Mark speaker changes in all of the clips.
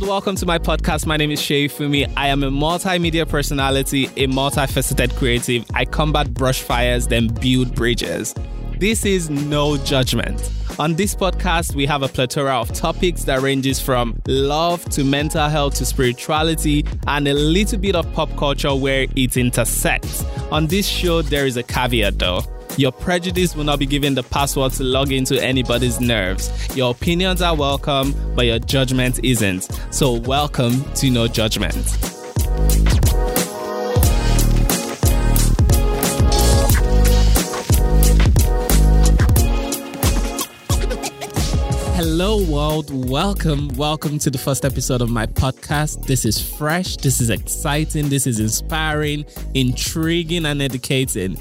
Speaker 1: world, welcome to my podcast. My name is Sheifunmi. I am a multimedia personality, a multifaceted creative. I combat brush fires, then build bridges. This is no judgment. On this podcast, we have a plethora of topics that ranges from love to mental health to spirituality and a little bit of pop culture where it intersects. On this show, there is a caveat though. Your prejudice will not be given the password to log into anybody's nerves. Your opinions are welcome, but your judgment isn't. So, welcome to No Judgment. Hello, world. Welcome. Welcome to the first episode of my podcast. This is fresh. This is exciting. This is inspiring, intriguing, and educating.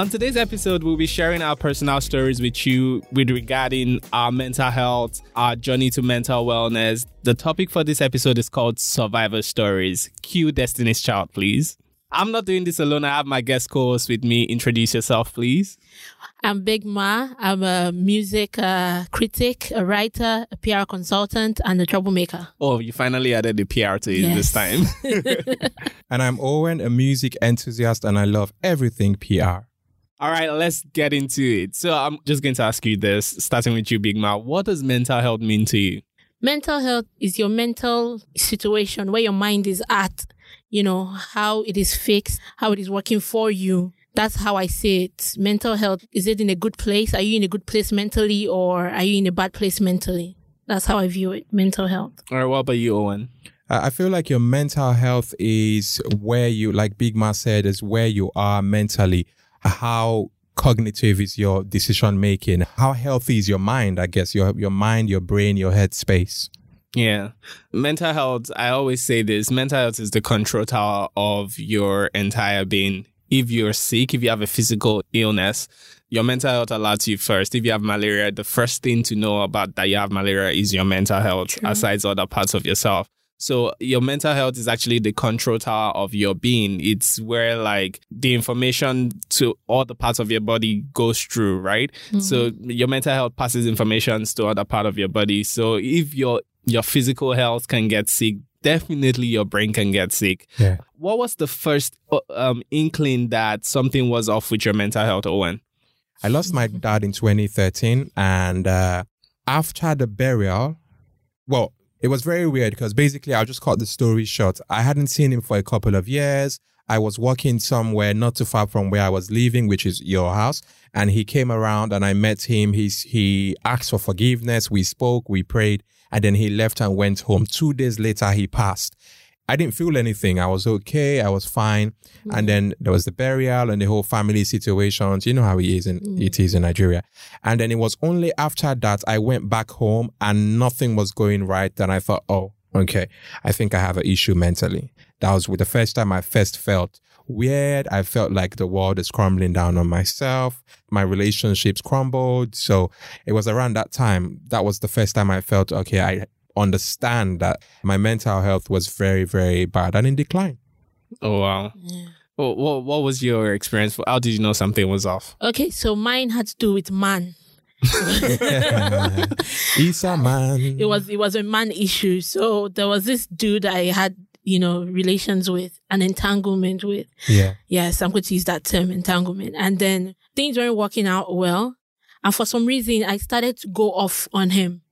Speaker 1: On today's episode, we'll be sharing our personal stories with you with regarding our mental health, our journey to mental wellness. The topic for this episode is called Survivor Stories. Cue Destiny's Child, please. I'm not doing this alone. I have my guest co-host with me. Introduce yourself, please.
Speaker 2: I'm Bigma. I'm a music uh, critic, a writer, a PR consultant, and a troublemaker.
Speaker 1: Oh, you finally added the PR to it this time.
Speaker 3: And I'm Owen, a music enthusiast, and I love everything PR.
Speaker 1: All right, let's get into it. So I'm just going to ask you this, starting with you, Bigma. What does mental health mean to you?
Speaker 2: Mental health is your mental situation where your mind is at, you know, how it is fixed, how it is working for you. That's how I see it. Mental health, is it in a good place? Are you in a good place mentally or are you in a bad place mentally? That's how I view it, mental health.
Speaker 1: All right, what about you, Owen?
Speaker 3: I I feel like your mental health is where you, like Bigma said, is where you are mentally. How cognitive is your decision making? How healthy is your mind? I guess your your mind, your brain, your head space.
Speaker 1: Yeah. Mental health, I always say this mental health is the control tower of your entire being. If you're sick, if you have a physical illness, your mental health alerts you first. If you have malaria, the first thing to know about that you have malaria is your mental health, aside other parts of yourself. So your mental health is actually the control tower of your being. It's where like the information to all the parts of your body goes through, right? So your mental health passes information to other part of your body. So if your your physical health can get sick, definitely your brain can get sick.
Speaker 3: Yeah.
Speaker 1: What was the first uh, um, inkling that something was off with your mental health, Owen?
Speaker 3: I lost my dad in 2013, and uh, after the burial, well, it was very weird because basically I'll just cut the story short. I hadn't seen him for a couple of years. I was working somewhere not too far from where I was living, which is your house. And he came around and I met him. He's, he asked for forgiveness. We spoke, we prayed, and then he left and went home. Two days later, he passed. I didn't feel anything. I was okay. I was fine. And mm. then there was the burial and the whole family situations. You know how it is in, mm. it is in Nigeria. And then it was only after that I went back home and nothing was going right. Then I thought, oh, okay, I think I have an issue mentally. That was with the first time I first felt weird. I felt like the world is crumbling down on myself. My relationships crumbled. So it was around that time. That was the first time I felt, okay, I understand that my mental health was very, very bad and in decline.
Speaker 1: Oh wow. What, what what was your experience? How did you know something was off?
Speaker 2: Okay, so mine had to do with man.
Speaker 3: Isa man.
Speaker 2: it was it was a man issue. So there was this dude I had, you know, relations with, an entanglement with.
Speaker 3: Yeah.
Speaker 2: Yes, I'm going to use that term, entanglement. And then things weren't working out well. And for some reason, I started to go off on him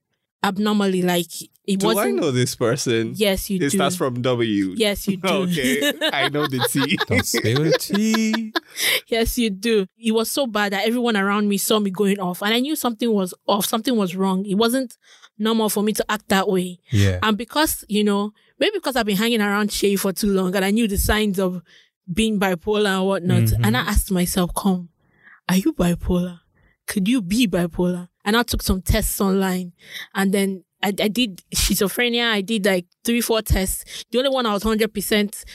Speaker 2: abnormally. Like it was.
Speaker 1: Do I
Speaker 2: wasn't.
Speaker 1: know this person?
Speaker 2: Yes, you
Speaker 1: It
Speaker 2: do.
Speaker 1: starts from W.
Speaker 2: Yes, you do.
Speaker 1: okay, I know the T.
Speaker 3: Don't spill the tea.
Speaker 2: yes, you do. It was so bad that everyone around me saw me going off, and I knew something was off. Something was wrong. It wasn't normal for me to act that way.
Speaker 3: Yeah.
Speaker 2: And because, you know, maybe because I've been hanging around Shay for too long and I knew the signs of being bipolar and whatnot.
Speaker 3: Mhm.
Speaker 2: And I asked myself, come, are you bipolar? Could you be bipolar? And I took some tests online and then I, I did schizophrenia. I did like three, four tests. The only one I was 100%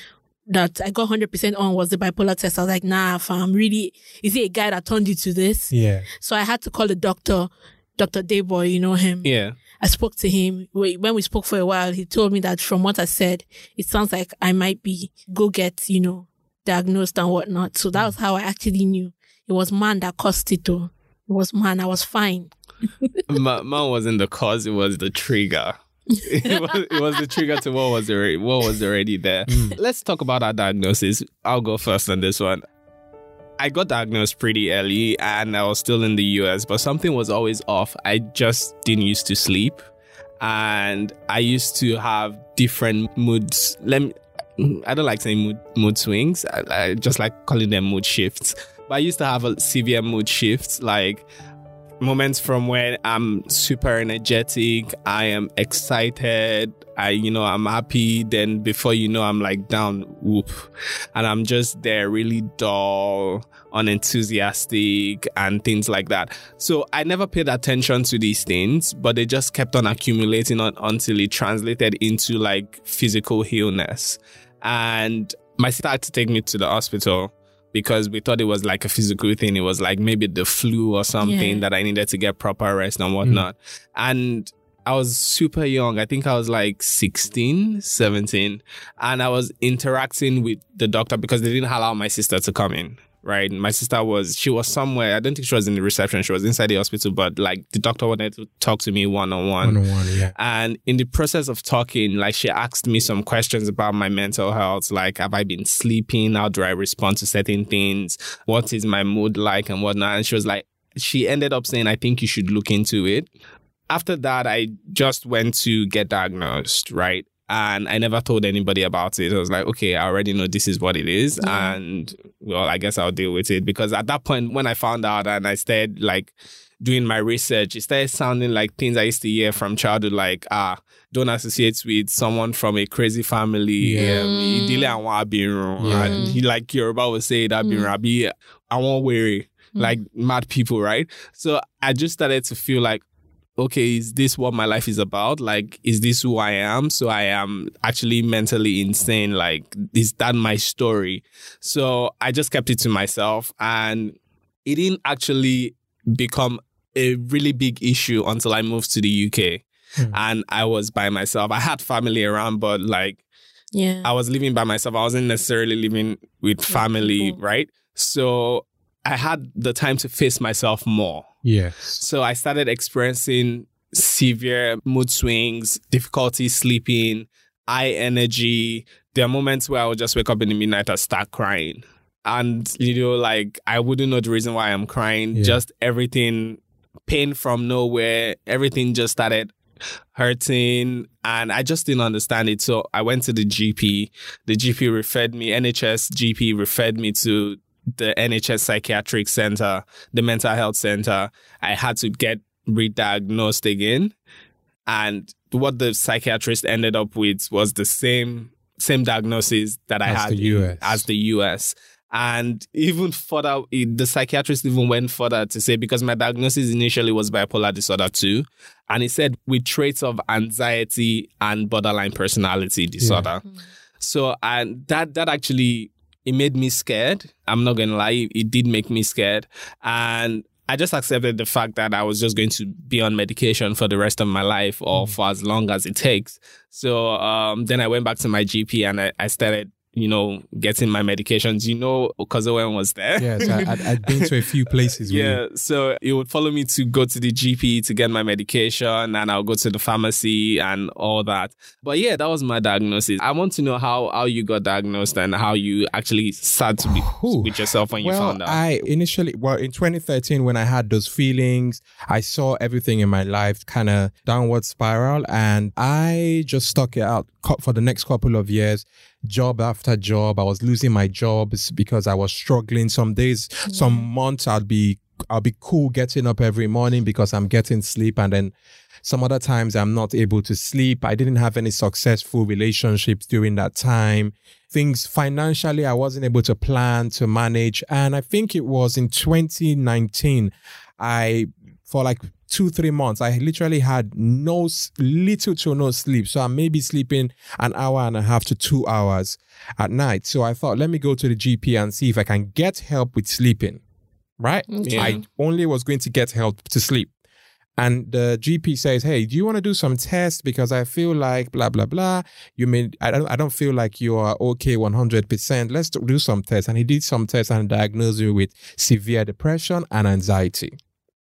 Speaker 2: that I got 100% on was the bipolar test. I was like, nah, fam, really, is it a guy that turned you to this?
Speaker 3: Yeah.
Speaker 2: So I had to call the doctor, Dr. Dayboy, you know him.
Speaker 1: Yeah.
Speaker 2: I spoke to him. When we spoke for a while, he told me that from what I said, it sounds like I might be go get, you know, diagnosed and whatnot. So that mm. was how I actually knew it was man that caused it. Though. It was man. I was fine.
Speaker 1: Ma- man wasn't the cause; it was the trigger. it, was, it was the trigger to what was already what was already there. Mm. Let's talk about our diagnosis. I'll go first on this one. I got diagnosed pretty early and I was still in the US, but something was always off. I just didn't used to sleep and I used to have different moods. Let me, I don't like saying mood, mood swings. I, I just like calling them mood shifts. But I used to have a severe mood shifts, like moments from when I'm super energetic, I am excited, I, you know, I'm happy. Then before you know, I'm like down, whoop. And I'm just there really dull, unenthusiastic and things like that. So I never paid attention to these things, but they just kept on accumulating on, until it translated into like physical illness. And my sister had to take me to the hospital because we thought it was like a physical thing. It was like maybe the flu or something
Speaker 2: Yeah.
Speaker 1: that I needed to get proper rest and mm. whatnot. And I was super young. I think I was like 16, 17. And I was interacting with the doctor because they didn't allow my sister to come in. Right. My sister was, she was somewhere. I don't think she was in the reception. She was inside the hospital, but like the doctor wanted to talk to me one on
Speaker 3: One
Speaker 1: one.
Speaker 3: on one, yeah.
Speaker 1: And in the process of talking, like she asked me some questions about my mental health, like have I been sleeping? How do I respond to certain things? What is my mood like and whatnot? And she was like, she ended up saying, I think you should look into it. After that, I just went to get diagnosed, right? And I never told anybody about it. I was like, okay, I already know this is what it is.
Speaker 2: Yeah.
Speaker 1: And well, I guess I'll deal with it. Because at that point, when I found out and I started like doing my research, it started sounding like things I used to hear from childhood, like, ah, don't associate with someone from a crazy family.
Speaker 3: Yeah.
Speaker 1: Um, abirùn.
Speaker 3: Yeah.
Speaker 1: And he, like Yoruba would say, that abirùn, àbí àwọn wèrè, like mad people, right? So I just started to feel like, okay, is this what my life is about? Like, is this who I am? So I am actually mentally insane. Like, is that my story? So I just kept it to myself and it didn't actually become a really big issue until I moved to the UK
Speaker 3: Hmm.
Speaker 1: and I was by myself. I had family around, but like
Speaker 2: Yeah.
Speaker 1: I was living by myself. I wasn't necessarily living with family,
Speaker 2: people.
Speaker 1: right? So I had the time to face myself more.
Speaker 3: Yes.
Speaker 1: So I started experiencing severe mood swings, difficulty sleeping, high energy. There are moments where I would just wake up in the midnight and start crying. And, you know, like I wouldn't know the reason why I'm crying.
Speaker 3: Yeah.
Speaker 1: Just everything, pain from nowhere, everything just started hurting. And I just didn't understand it. So I went to the GP. The GP referred me, NHS GP referred me to the NHS Psychiatric Center, the mental health center. I had to get re-diagnosed again. And what the psychiatrist ended up with was the same same diagnosis that I
Speaker 3: As
Speaker 1: had
Speaker 3: the
Speaker 1: in- as the US. And even further, the psychiatrist even went further to say because my diagnosis initially was bipolar disorder 2, and he said with traits of anxiety and borderline personality disorder. So and that that actually it made me scared. I'm not gonna lie, it, did make me scared. And I just accepted the fact that I was just going to be on medication for the rest of my life or for as long as it takes. So um, then I went back to my GP and I, I started, you know, getting my medications. You know, because Owen was there.
Speaker 3: Yes, I, I'd, I'd been to a few places.
Speaker 1: Yeah, so it would follow me to go to the GP to get my medication and I'll go to the pharmacy and all that. But yeah, that was my diagnosis. I want to know how how you got diagnosed and how you actually sat to be with yourself when you found out.
Speaker 3: I initially, well, in 2013, when I had those feelings, I saw everything in my life kind of downward spiral, and I just stuck it out for the next couple of years, job after job. I was losing my jobs because I was struggling. Some days, some mm. months, I'd be I'll be cool getting up every morning because I'm getting sleep, and then some other times I'm not able to sleep. I didn't have any successful relationships during that time. Things financially, I wasn't able to plan, to manage. And I think it was in 2019, I, for like two, three months, I literally had no, little to no sleep. So I may be sleeping an hour and a half to two hours at night. So I thought, let me go to the GP and see if I can get help with sleeping. Right?
Speaker 2: Okay.
Speaker 3: I only was going to get help to sleep. And the GP says, "Hey, do you want to do some tests? Because I feel like blah blah blah. You may I don't I don't feel like you are okay one hundred percent. Let's do some tests." And he did some tests and diagnosed me with severe depression and anxiety.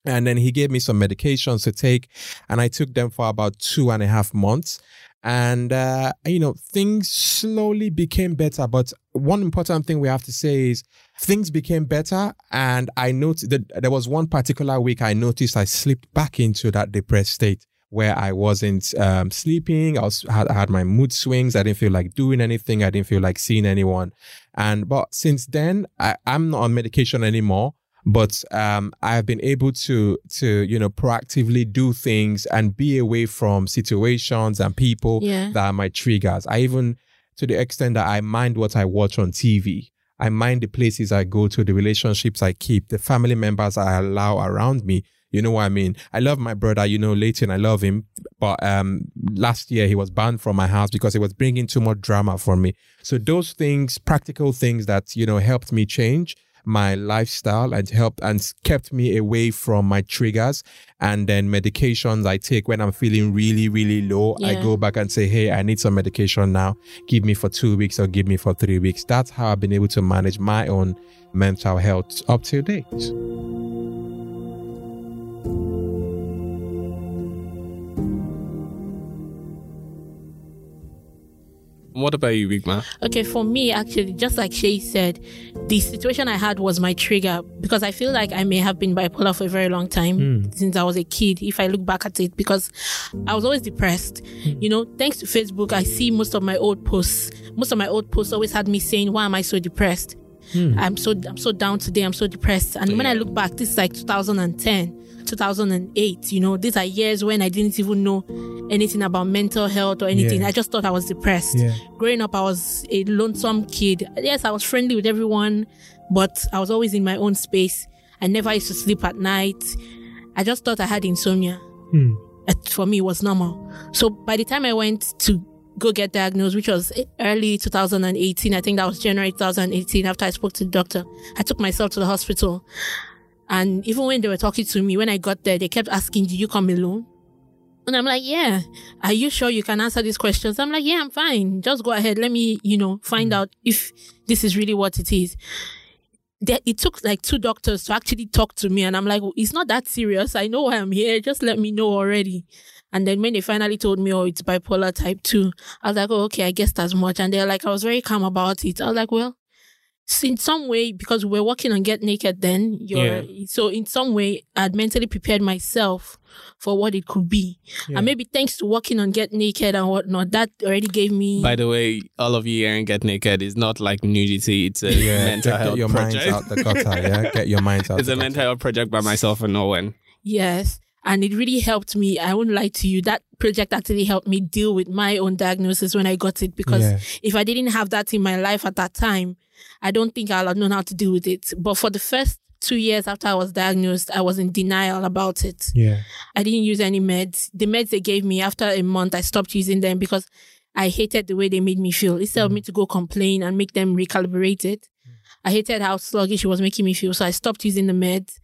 Speaker 3: And then he gave me some medications to take, and I took them for about two and a half months. And, uh, you know, things slowly became better. But one important thing we have to say is things became better. And I noticed that there was one particular week I noticed I slipped back into that depressed state where I wasn't um, sleeping. I was had, I had my mood swings. I didn't feel like doing anything. I didn't feel like seeing anyone. And but since then, I, I'm not on medication anymore. But um, I've been able to to you know proactively do things and be away from situations and people
Speaker 2: Yeah.
Speaker 3: that are my triggers. I even to the extent that I mind what I watch on TV. I mind the places I go to, the relationships I keep, the family members I allow around me. You know what I mean? I love my brother, you know, Leighton, I love him. But um last year he was banned from my house because he was bringing too much drama for me. So those things, practical things that, you know, helped me change my lifestyle and helped and kept me away from my triggers and then medications I take when I'm feeling really, really low. I go back and say, Hey, I need some medication now. Give me for two weeks or give me for three weeks. That's how I've been able to manage my own mental health up to date.
Speaker 1: What about you, Big Man?
Speaker 2: Okay, for me, actually, just like Shay said, the situation I had was my trigger because I feel like I may have been bipolar for a very long time hmm. since I was a kid, if I look back at it, because I was always depressed. Hmm. You know, thanks to Facebook, I see most of my old posts. Most of my old posts always had me saying, Why am I so depressed? Hmm. I'm so I'm so down today, I'm so depressed. And when I look back, this is like 2010, 2008, you know, these are years when I didn't even know anything about mental health or anything.
Speaker 3: Yeah.
Speaker 2: I just thought I was depressed
Speaker 3: Yeah.
Speaker 2: growing up, I was a lonesome kid. Yes, I was friendly with everyone, but I was always in my own space. I never used to sleep at night. I just thought I had insomnia. Hmm. It- For me, it was normal. So by the time I went to go get diagnosed, which was early 2018, I think that was January 2018, after I spoke to the doctor, I took myself to the hospital. And even when they were talking to me, when I got there, they kept asking, Did you come alone? And I'm like, yeah. Are you sure you can answer these questions? I'm like, yeah, I'm fine. Just go ahead. Let me, you know, find mm. out if this is really what it is. There, it took like two doctors to actually talk to me. And I'm like, well, it's not that serious. I know why I'm here. Just let me know already. And then when they finally told me, oh, it's bipolar type 2, I was like, oh, okay, I guess that's much. And they're like, I was very calm about it. I was like, well, in some way, because we were working on Get Naked then, you're, so in some way, I'd mentally prepared myself for what it could be. And maybe thanks to working on Get Naked and whatnot, that already gave me.
Speaker 1: By the way, all of you hearing Get Naked is not like nudity. It's a
Speaker 3: Yeah,
Speaker 1: mental
Speaker 3: get,
Speaker 1: health
Speaker 3: get your
Speaker 1: project.
Speaker 3: minds out the gutter. Yeah, get your minds out.
Speaker 1: It's
Speaker 3: the
Speaker 1: a
Speaker 3: gutter.
Speaker 1: mental health project by myself and Owen.
Speaker 2: Yes. And it really helped me. I won't lie to you. That project actually helped me deal with my own diagnosis when I got it. Because
Speaker 3: Yeah.
Speaker 2: if I didn't have that in my life at that time, I don't think I'll have known how to deal with it. But for the first two years after I was diagnosed, I was in denial about it.
Speaker 3: Yeah.
Speaker 2: I didn't use any meds. The meds they gave me after a month, I stopped using them because I hated the way they made me feel. Instead of mm. me to go complain and make them recalibrate it, mm. I hated how sluggish it was making me feel. So I stopped using the meds.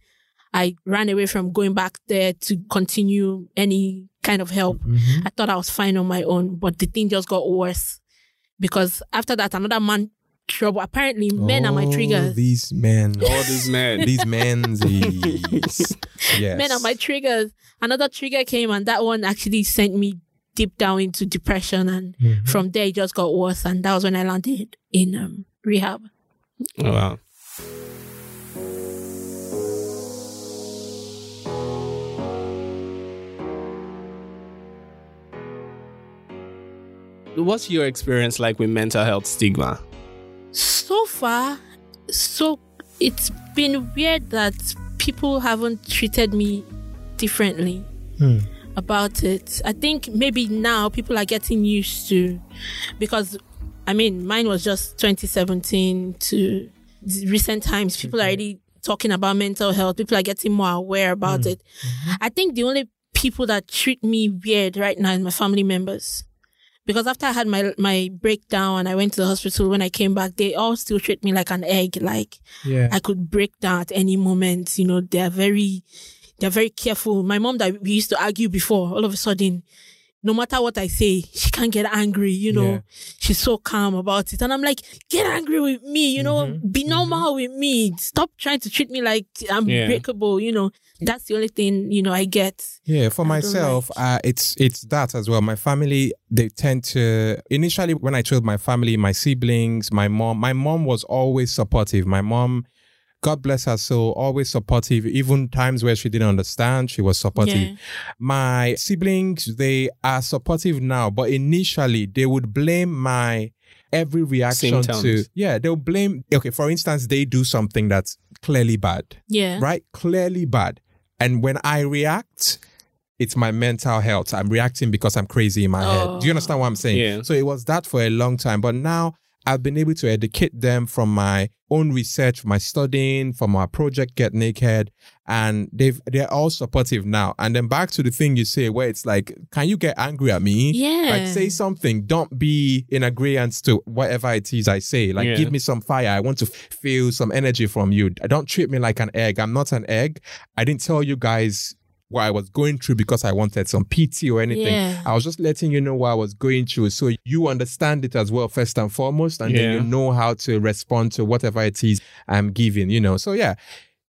Speaker 2: I ran away from going back there to continue any kind of help. Mm-hmm. I thought I was fine on my own, but the thing just got worse because after that, another man trouble. Apparently, men are my
Speaker 3: Oh,
Speaker 2: triggers.
Speaker 3: These men.
Speaker 1: All these men.
Speaker 3: these men's. yes.
Speaker 2: men are my triggers. Another trigger came, and that one actually sent me deep down into depression. And
Speaker 3: Mm-hmm.
Speaker 2: from there, it just got worse. And that was when I landed in um, rehab.
Speaker 1: Oh, wow. What's your experience like with mental health stigma?
Speaker 2: So far, so it's been weird that people haven't treated me differently hmm. about it. I think maybe now people are getting used to because I mean mine was just 2017 to recent times. People are already talking about mental health. People are getting more aware about hmm. it. Mm-hmm. I think the only people that treat me weird right now is my family members. Because after I had my my breakdown and I went to the hospital, when I came back, they all still treat me like an egg. Like
Speaker 3: Yeah.
Speaker 2: I could break down at any moment. You know, they're very, they're very careful. My mom that we used to argue before, all of a sudden, no matter what I say, she can't get angry, you know.
Speaker 3: Yeah.
Speaker 2: She's so calm about it. And I'm like, get angry with me, you know,
Speaker 3: Mhm,
Speaker 2: be normal with me. Stop trying to treat me like I'm
Speaker 1: Yeah.
Speaker 2: breakable, you know. That's the only thing, you know, I get.
Speaker 3: Yeah, for
Speaker 2: I don't
Speaker 3: myself, uh, it's it's that as well. My family, they tend to initially when I told my family, my siblings, my mom, my mom was always supportive. My mom, God bless her soul, always supportive. Even times where she didn't understand, she was supportive.
Speaker 2: Yeah.
Speaker 3: My siblings, they are supportive now, but initially they would blame my every reaction to yeah, they'll blame okay, for instance, they do something that's clearly bad
Speaker 2: Yeah.
Speaker 3: right? Clearly bad. And when I react, it's my mental health. I'm reacting because I'm crazy in my head. Do you oh. understand what I'm saying?
Speaker 1: Yeah.
Speaker 3: So it was that for a long time. But now I've been able to educate them from my own research, my studying, from our project Get Naked. And they've they're all supportive now. And then back to the thing you say where it's like, can you get angry at me?
Speaker 2: Yeah.
Speaker 3: Like say something. Don't be in agreement to whatever it is I say. Like
Speaker 1: Yeah.
Speaker 3: give me some fire. I want to feel some energy from you. Don't treat me like an egg. I'm not an egg. I didn't tell you guys what I was going through because I wanted some PT or anything.
Speaker 2: Yeah.
Speaker 3: I was just letting you know what I was going through. So you understand it as well, first and foremost. And
Speaker 1: Yeah.
Speaker 3: then you know how to respond to whatever it is I'm giving, you know. So yeah.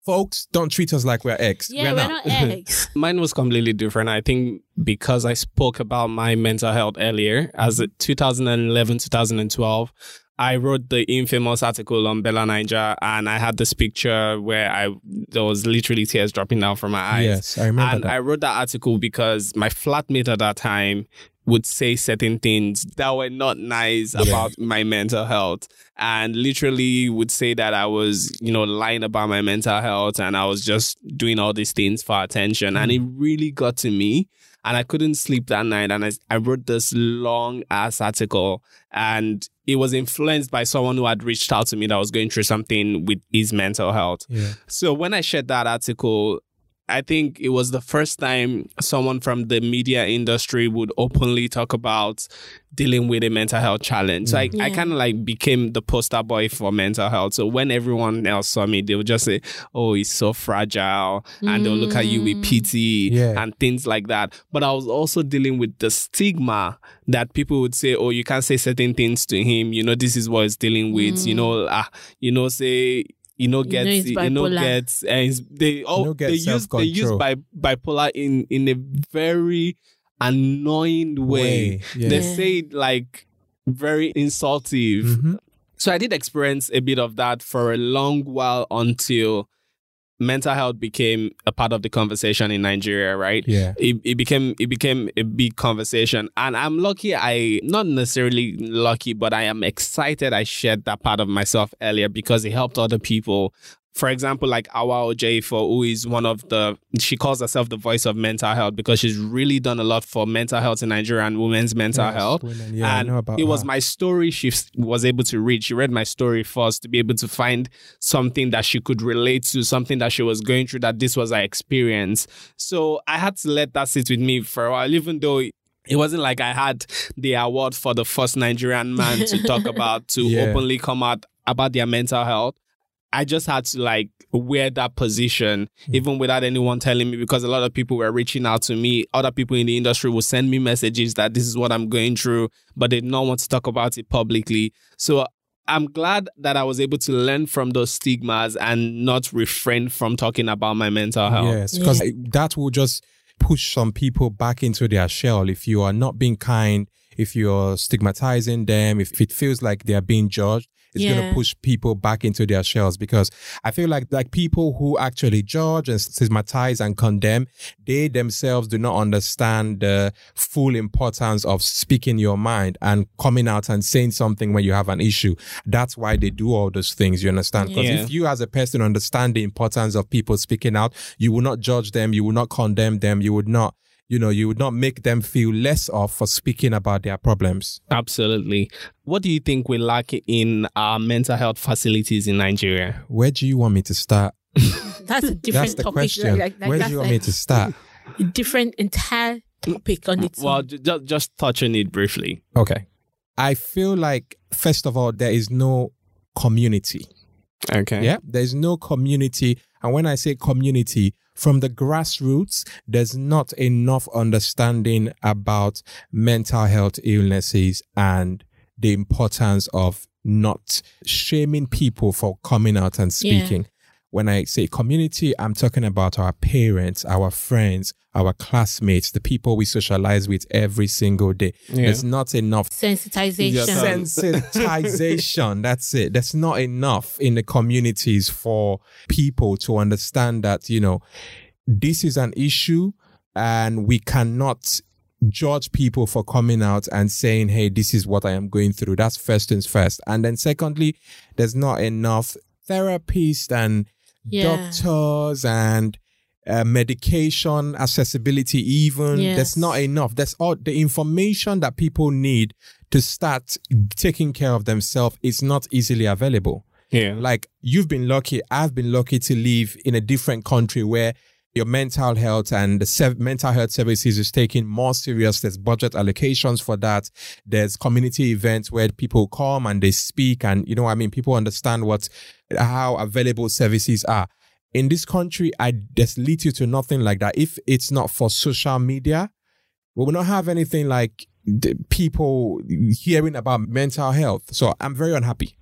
Speaker 3: Folks, don't treat us like we're eggs.
Speaker 2: Yeah, we're not eggs.
Speaker 1: Mine was completely different. I think because I spoke about my mental health earlier, as 2011, 2012, I wrote the infamous article on Bella Naija, and I had this picture where I there was literally tears dropping down from my eyes.
Speaker 3: yes, I remember
Speaker 1: and
Speaker 3: that.
Speaker 1: I wrote that article because my flatmate at that time would say certain things that were not nice about my mental health and literally would say that I was, you know, lying about my mental health and I was just doing all these things for attention. And it mm. really got to me. And I couldn't sleep that night. And I, I wrote this long ass article and it was influenced by someone who had reached out to me that was going through something with his mental health.
Speaker 3: yeah.
Speaker 1: So when I shared that article, I think it was the first time someone from the media industry would openly talk about dealing with a mental health challenge. So I, I kind of like became the poster boy for mental health. So when everyone else saw me, they would just say, "Oh, he's so fragile," and they'll look at you with pity
Speaker 3: Yeah.
Speaker 1: and things like that. But I was also dealing with the stigma that people would say, "Oh, you can't say certain things to him. You know, this is what he's dealing with. You know, ah, you know, say." You know,
Speaker 2: know
Speaker 1: gets
Speaker 2: he's
Speaker 1: you know gets and he's- they oh
Speaker 3: know,
Speaker 1: they
Speaker 3: gets
Speaker 1: use they use
Speaker 3: self-control.
Speaker 1: bi- bipolar in in a very annoying way.
Speaker 3: Way, yeah.
Speaker 1: They
Speaker 2: Yeah.
Speaker 1: say it like very insultive.
Speaker 3: Mhm.
Speaker 1: So I did experience a bit of that for a long while until mental health became a part of the conversation in Nigeria, right?
Speaker 3: Yeah.
Speaker 1: It, it became it became a big conversation and i'm lucky i not necessarily lucky but i am excited i shared that part of myself earlier because it helped other people for example, like Hauwa Ojeifo, who is one of the, she calls herself the voice of mental health because she's really done a lot for mental health in Nigeria and women's mental
Speaker 3: Yes,
Speaker 1: health.
Speaker 3: women, yeah, I
Speaker 1: and
Speaker 3: know about
Speaker 1: it was
Speaker 3: her.
Speaker 1: my story she was able to read. She read my story first to be able to find something that she could relate to, something that she was going through, that this was her experience. So I had to let that sit with me for a while, even though it wasn't like I had the award for the first Nigerian man to talk about, to
Speaker 3: Yeah.
Speaker 1: openly come out about their mental health. I just had to like wear that position, hmm. even without anyone telling me, because a lot of people were reaching out to me. Other people in the industry would send me messages that this is what I'm going through, but they did not want to talk about it publicly. So I'm glad that I was able to learn from those stigmas and not refrain from talking about my mental health.
Speaker 3: Yes, because that will just push some people back into their shell. If you are not being kind, if you're stigmatizing them, if it feels like they are being judged, it's going to push people back into their shells because I feel like like people who actually judge and stigmatize and condemn, they themselves do not understand the full importance of speaking your mind and coming out and saying something when you have an issue. That's why they do all those things. You understand? Because
Speaker 1: Yeah.
Speaker 3: if you as a person understand the importance of people speaking out, you will not judge them, you will not condemn them, you would not, you know, you would not make them feel less off for speaking about their problems.
Speaker 1: Absolutely. What do you think we lack in our mental health facilities in Nigeria?
Speaker 3: Where do you want me to start?
Speaker 2: That's a different
Speaker 3: That's the
Speaker 2: topic.
Speaker 3: question.
Speaker 2: Like, like,
Speaker 3: Where do you want me to start?
Speaker 2: a different entire topic on its
Speaker 1: Well,
Speaker 2: own.
Speaker 1: ju- ju- just touch on it briefly.
Speaker 3: Okay. I feel like, first of all, there is no community.
Speaker 1: Okay.
Speaker 3: Yeah. There's no community And when I say community, from the grassroots, there's not enough understanding about mental health illnesses and the importance of not shaming people for coming out and
Speaker 2: Yeah.
Speaker 3: speaking. When I say community, I'm talking about our parents, our friends, our classmates, the people we socialize with every single day. There's not enough
Speaker 2: Sensitization.
Speaker 1: Yeah,
Speaker 3: sensitization. That's it. There's not enough in the communities for people to understand that, you know, this is an issue and we cannot judge people for coming out and saying, Hey, this is what I am going through. That's first things first. And then secondly, there's not enough therapists and
Speaker 2: Yeah.
Speaker 3: doctors and uh, medication accessibility even.
Speaker 2: Yes.
Speaker 3: there's not enough. There's all the information that people need to start taking care of themselves is not easily available.
Speaker 1: Yeah.
Speaker 3: like you've been lucky i've been lucky to live in a different country where your mental health and the sev- mental health services is taken more serious. There's budget allocations for that. There's community events where people come and they speak and you know what i mean? People understand what how available services are in this country i there's little to nothing like that if it's not for social media we will not have anything like the people hearing about mental health so i'm very unhappy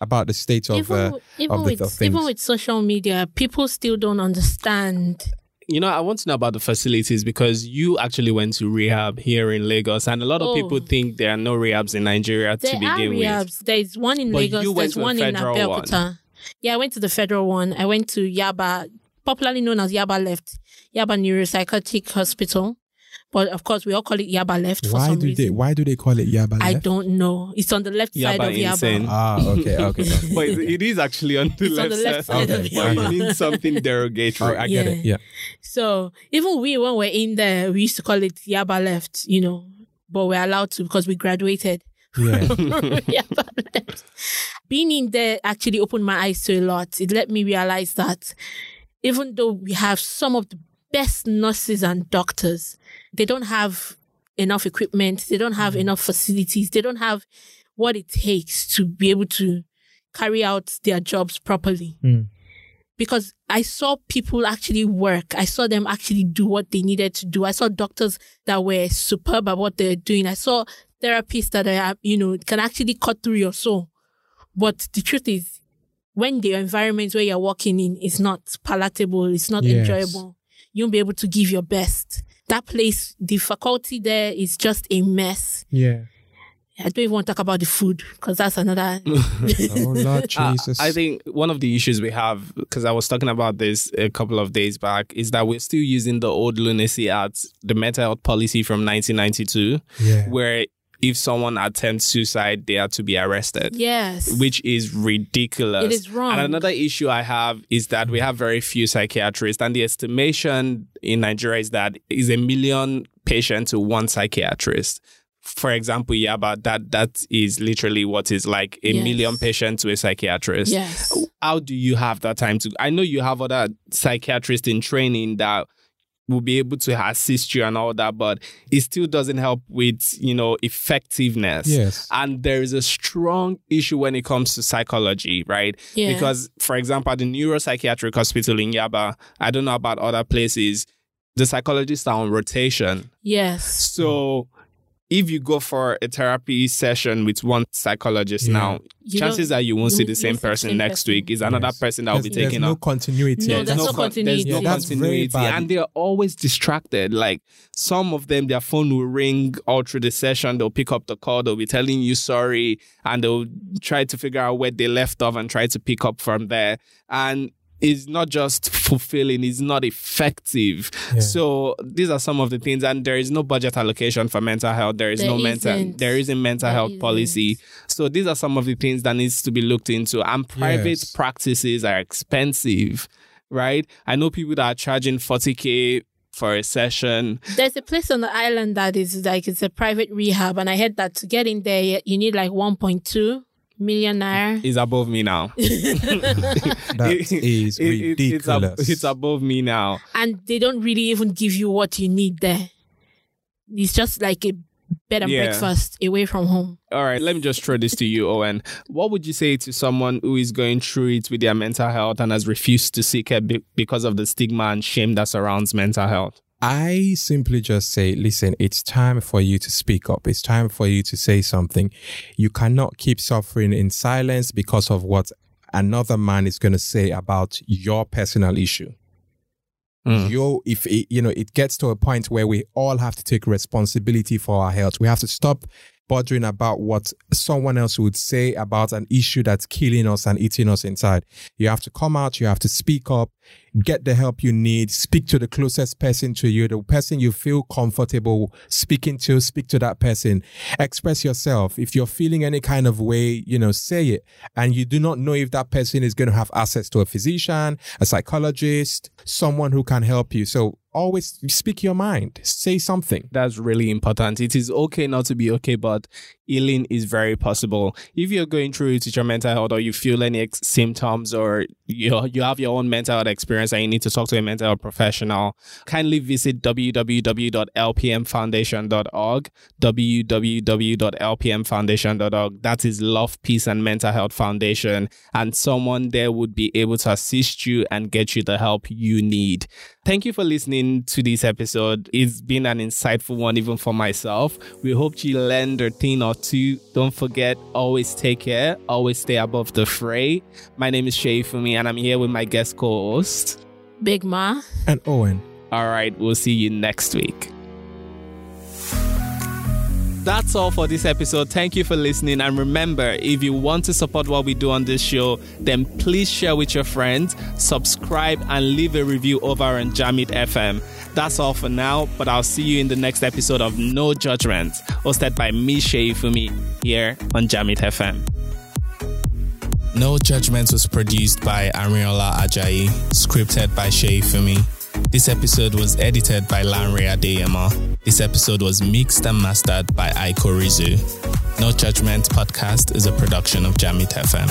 Speaker 3: about the state of
Speaker 2: even,
Speaker 3: uh,
Speaker 2: even
Speaker 3: of the-
Speaker 2: with
Speaker 3: of things.
Speaker 2: even with social media, people still don't understand.
Speaker 1: You know, I want to know about the facilities because you actually went to rehab here in Lagos, and a lot of
Speaker 2: Oh.
Speaker 1: people think there are no rehabs in Nigeria
Speaker 2: There
Speaker 1: to
Speaker 2: are
Speaker 1: begin with.
Speaker 2: rehabs. There's one in
Speaker 1: But
Speaker 2: Lagos.
Speaker 1: you went
Speaker 2: There's
Speaker 1: to a
Speaker 2: one in
Speaker 1: federal one.
Speaker 2: Abeokuta. Yeah, I went to the federal one. I went to Yaba, popularly known as Yaba Left, Yaba Neuropsychiatric Hospital. But of course, we all call it Yaba Left for
Speaker 3: why
Speaker 2: some
Speaker 3: do
Speaker 2: reason.
Speaker 3: they why do they call it yaba Left?
Speaker 2: I don't know. It's on the left side
Speaker 1: Yaba
Speaker 2: of Yaba.
Speaker 1: insane.
Speaker 3: ah okay okay
Speaker 1: But it it is actually on the
Speaker 2: It's on
Speaker 1: left
Speaker 2: the left
Speaker 1: side.
Speaker 2: side
Speaker 3: of
Speaker 1: But
Speaker 2: Yaba.
Speaker 1: you need something derogatory.
Speaker 3: I get it yeah
Speaker 2: So even we, when we're in there, we used to call it Yaba Left, you know, but we're allowed to because we graduated.
Speaker 3: Yeah
Speaker 2: Left. Being in there actually opened my eyes to a lot. It let me realize that even though we have some of the best nurses and doctors, they don't have enough equipment, they don't have enough facilities, they don't have what it takes to be able to carry out their jobs properly.
Speaker 3: Mm.
Speaker 2: Because I saw people actually work. I saw them actually do what they needed to do. I saw doctors that were superb at what they're doing. I saw therapists that are, you know, can actually cut through your soul. But the truth is, when the environment where you're working in is not palatable, it's not
Speaker 3: Yes.
Speaker 2: enjoyable, you won't be able to give your best. That place, the faculty there is just a mess.
Speaker 3: yeah
Speaker 2: I don't even want to talk about the food because that's another.
Speaker 3: oh lord
Speaker 1: Uh,
Speaker 3: jesus
Speaker 1: I think one of the issues we have, because I was talking about this a couple of days back, is that we're still using the old lunacy act, the mental health policy from 1992,
Speaker 3: yeah
Speaker 1: where if someone attempts suicide, they are to be arrested.
Speaker 2: yes.
Speaker 1: Which is ridiculous.
Speaker 2: It is wrong.
Speaker 1: And another issue I have is that we have very few psychiatrists, and the estimation in Nigeria is that is a million patients to one psychiatrist. For example, Yaba, that that is literally what is like a
Speaker 2: Yes.
Speaker 1: million patients to a psychiatrist.
Speaker 2: yes.
Speaker 1: How do you have that time to? I know you have other psychiatrists in training that will be able to assist you and all that, but it still doesn't help with you know effectiveness.
Speaker 3: yes
Speaker 1: And there is a strong issue when it comes to psychology, right?
Speaker 2: Yeah.
Speaker 1: Because, for example, at the neuropsychiatric hospital in Yaba, I don't know about other places, the psychologists are on rotation.
Speaker 2: Yes.
Speaker 1: So if you go for a therapy session with one psychologist
Speaker 3: Yeah.
Speaker 1: now,
Speaker 2: You
Speaker 1: chances
Speaker 2: don't-
Speaker 1: are you won't
Speaker 2: you
Speaker 1: see the same
Speaker 2: won't the
Speaker 1: person
Speaker 2: same
Speaker 1: next
Speaker 2: person.
Speaker 1: week. Is another
Speaker 3: Yes.
Speaker 1: person that will
Speaker 3: there's,
Speaker 1: be taken
Speaker 3: there's no
Speaker 1: up.
Speaker 3: continuity
Speaker 2: No,
Speaker 1: There's
Speaker 2: there's no
Speaker 1: con-
Speaker 2: continuity.
Speaker 1: There's no
Speaker 3: Yeah, that's very
Speaker 1: continuity,
Speaker 3: bad.
Speaker 1: and they're always distracted. Like some of them, their phone will ring all through the session. They'll pick up the call. They'll be telling you sorry, and they'll try to figure out where they left off and try to pick up from there. And it's not just fulfilling; it's not effective.
Speaker 3: Yeah.
Speaker 1: So these are some of the things, and there is no budget allocation for mental health. There is
Speaker 2: There
Speaker 1: no mental.
Speaker 2: isn't.
Speaker 1: There isn't mental
Speaker 2: There
Speaker 1: health policy.
Speaker 2: isn't.
Speaker 1: So these are some of the things that needs to be looked into. And private
Speaker 3: Yes.
Speaker 1: practices are expensive, right? I know people that are charging 40k for a session.
Speaker 2: There's a place on the island that is like it's a private rehab, and I heard that to get in there, you need like 1.2 million naira.
Speaker 1: Is above me now.
Speaker 3: that is
Speaker 1: It- it- it's, ab-
Speaker 3: ridiculous
Speaker 1: it's above me now.
Speaker 2: and they don't really even give you what you need there. It's just like a bed and
Speaker 1: Yeah.
Speaker 2: breakfast away from home.
Speaker 1: All right, let me just throw this to you, Owen. What would you say to someone who is going through it with their mental health and has refused to seek help be- because of the stigma and shame that surrounds mental health?
Speaker 3: I simply just say, listen, it's time for you to speak up. It's time for you to say something. You cannot keep suffering in silence because of what another man is going to say about your personal issue.
Speaker 1: Mm.
Speaker 3: Yo, if it, you know, it gets to a point where we all have to take responsibility for our health. We have to stop bothering about what someone else would say about an issue that's killing us and eating us inside. You have to come out, you have to speak up, get the help you need, speak to the closest person to you, the person you feel comfortable speaking to, speak to that person, express yourself. If you're feeling any kind of way, you know, say it. And you do not know if that person is going to have access to a physician, a psychologist, someone who can help you. So always speak your mind, say something.
Speaker 1: That's really important. It is okay not to be okay, but healing is very possible. If you're going through it with your mental health or you feel any ex- symptoms or you, you have your own mental health experience and you need to talk to a mental health professional, kindly visit www.lpmfoundation.org, www.lpmfoundation.org. That is Love, Peace and Mental Health Foundation. And someone there would be able to assist you and get you the help you need. Thank you for listening to this episode. It's been an insightful one, even for myself. We hope you learned a thing or two. Don't forget, always take care, always stay above the fray. My name is Sheifunmi, and I'm here with my guest co host.
Speaker 2: Bigma.
Speaker 3: And Owen.
Speaker 1: All right, we'll see you next week. That's all for this episode. Thank you for listening. And remember, if you want to support what we do on this show, then please share with your friends, subscribe, and leave a review over on Jamit FM. That's all for now, but I'll see you in the next episode of No Judgment, hosted by me, Sheifunmi, here on Jamit FM. No Judgment was produced by Ariola Ajayi, scripted by Sheifunmi. This episode was edited by Lanre Adeyemo. This episode was mixed and mastered by Aiko Rizu. No Judgment podcast is a production of Jamit FM.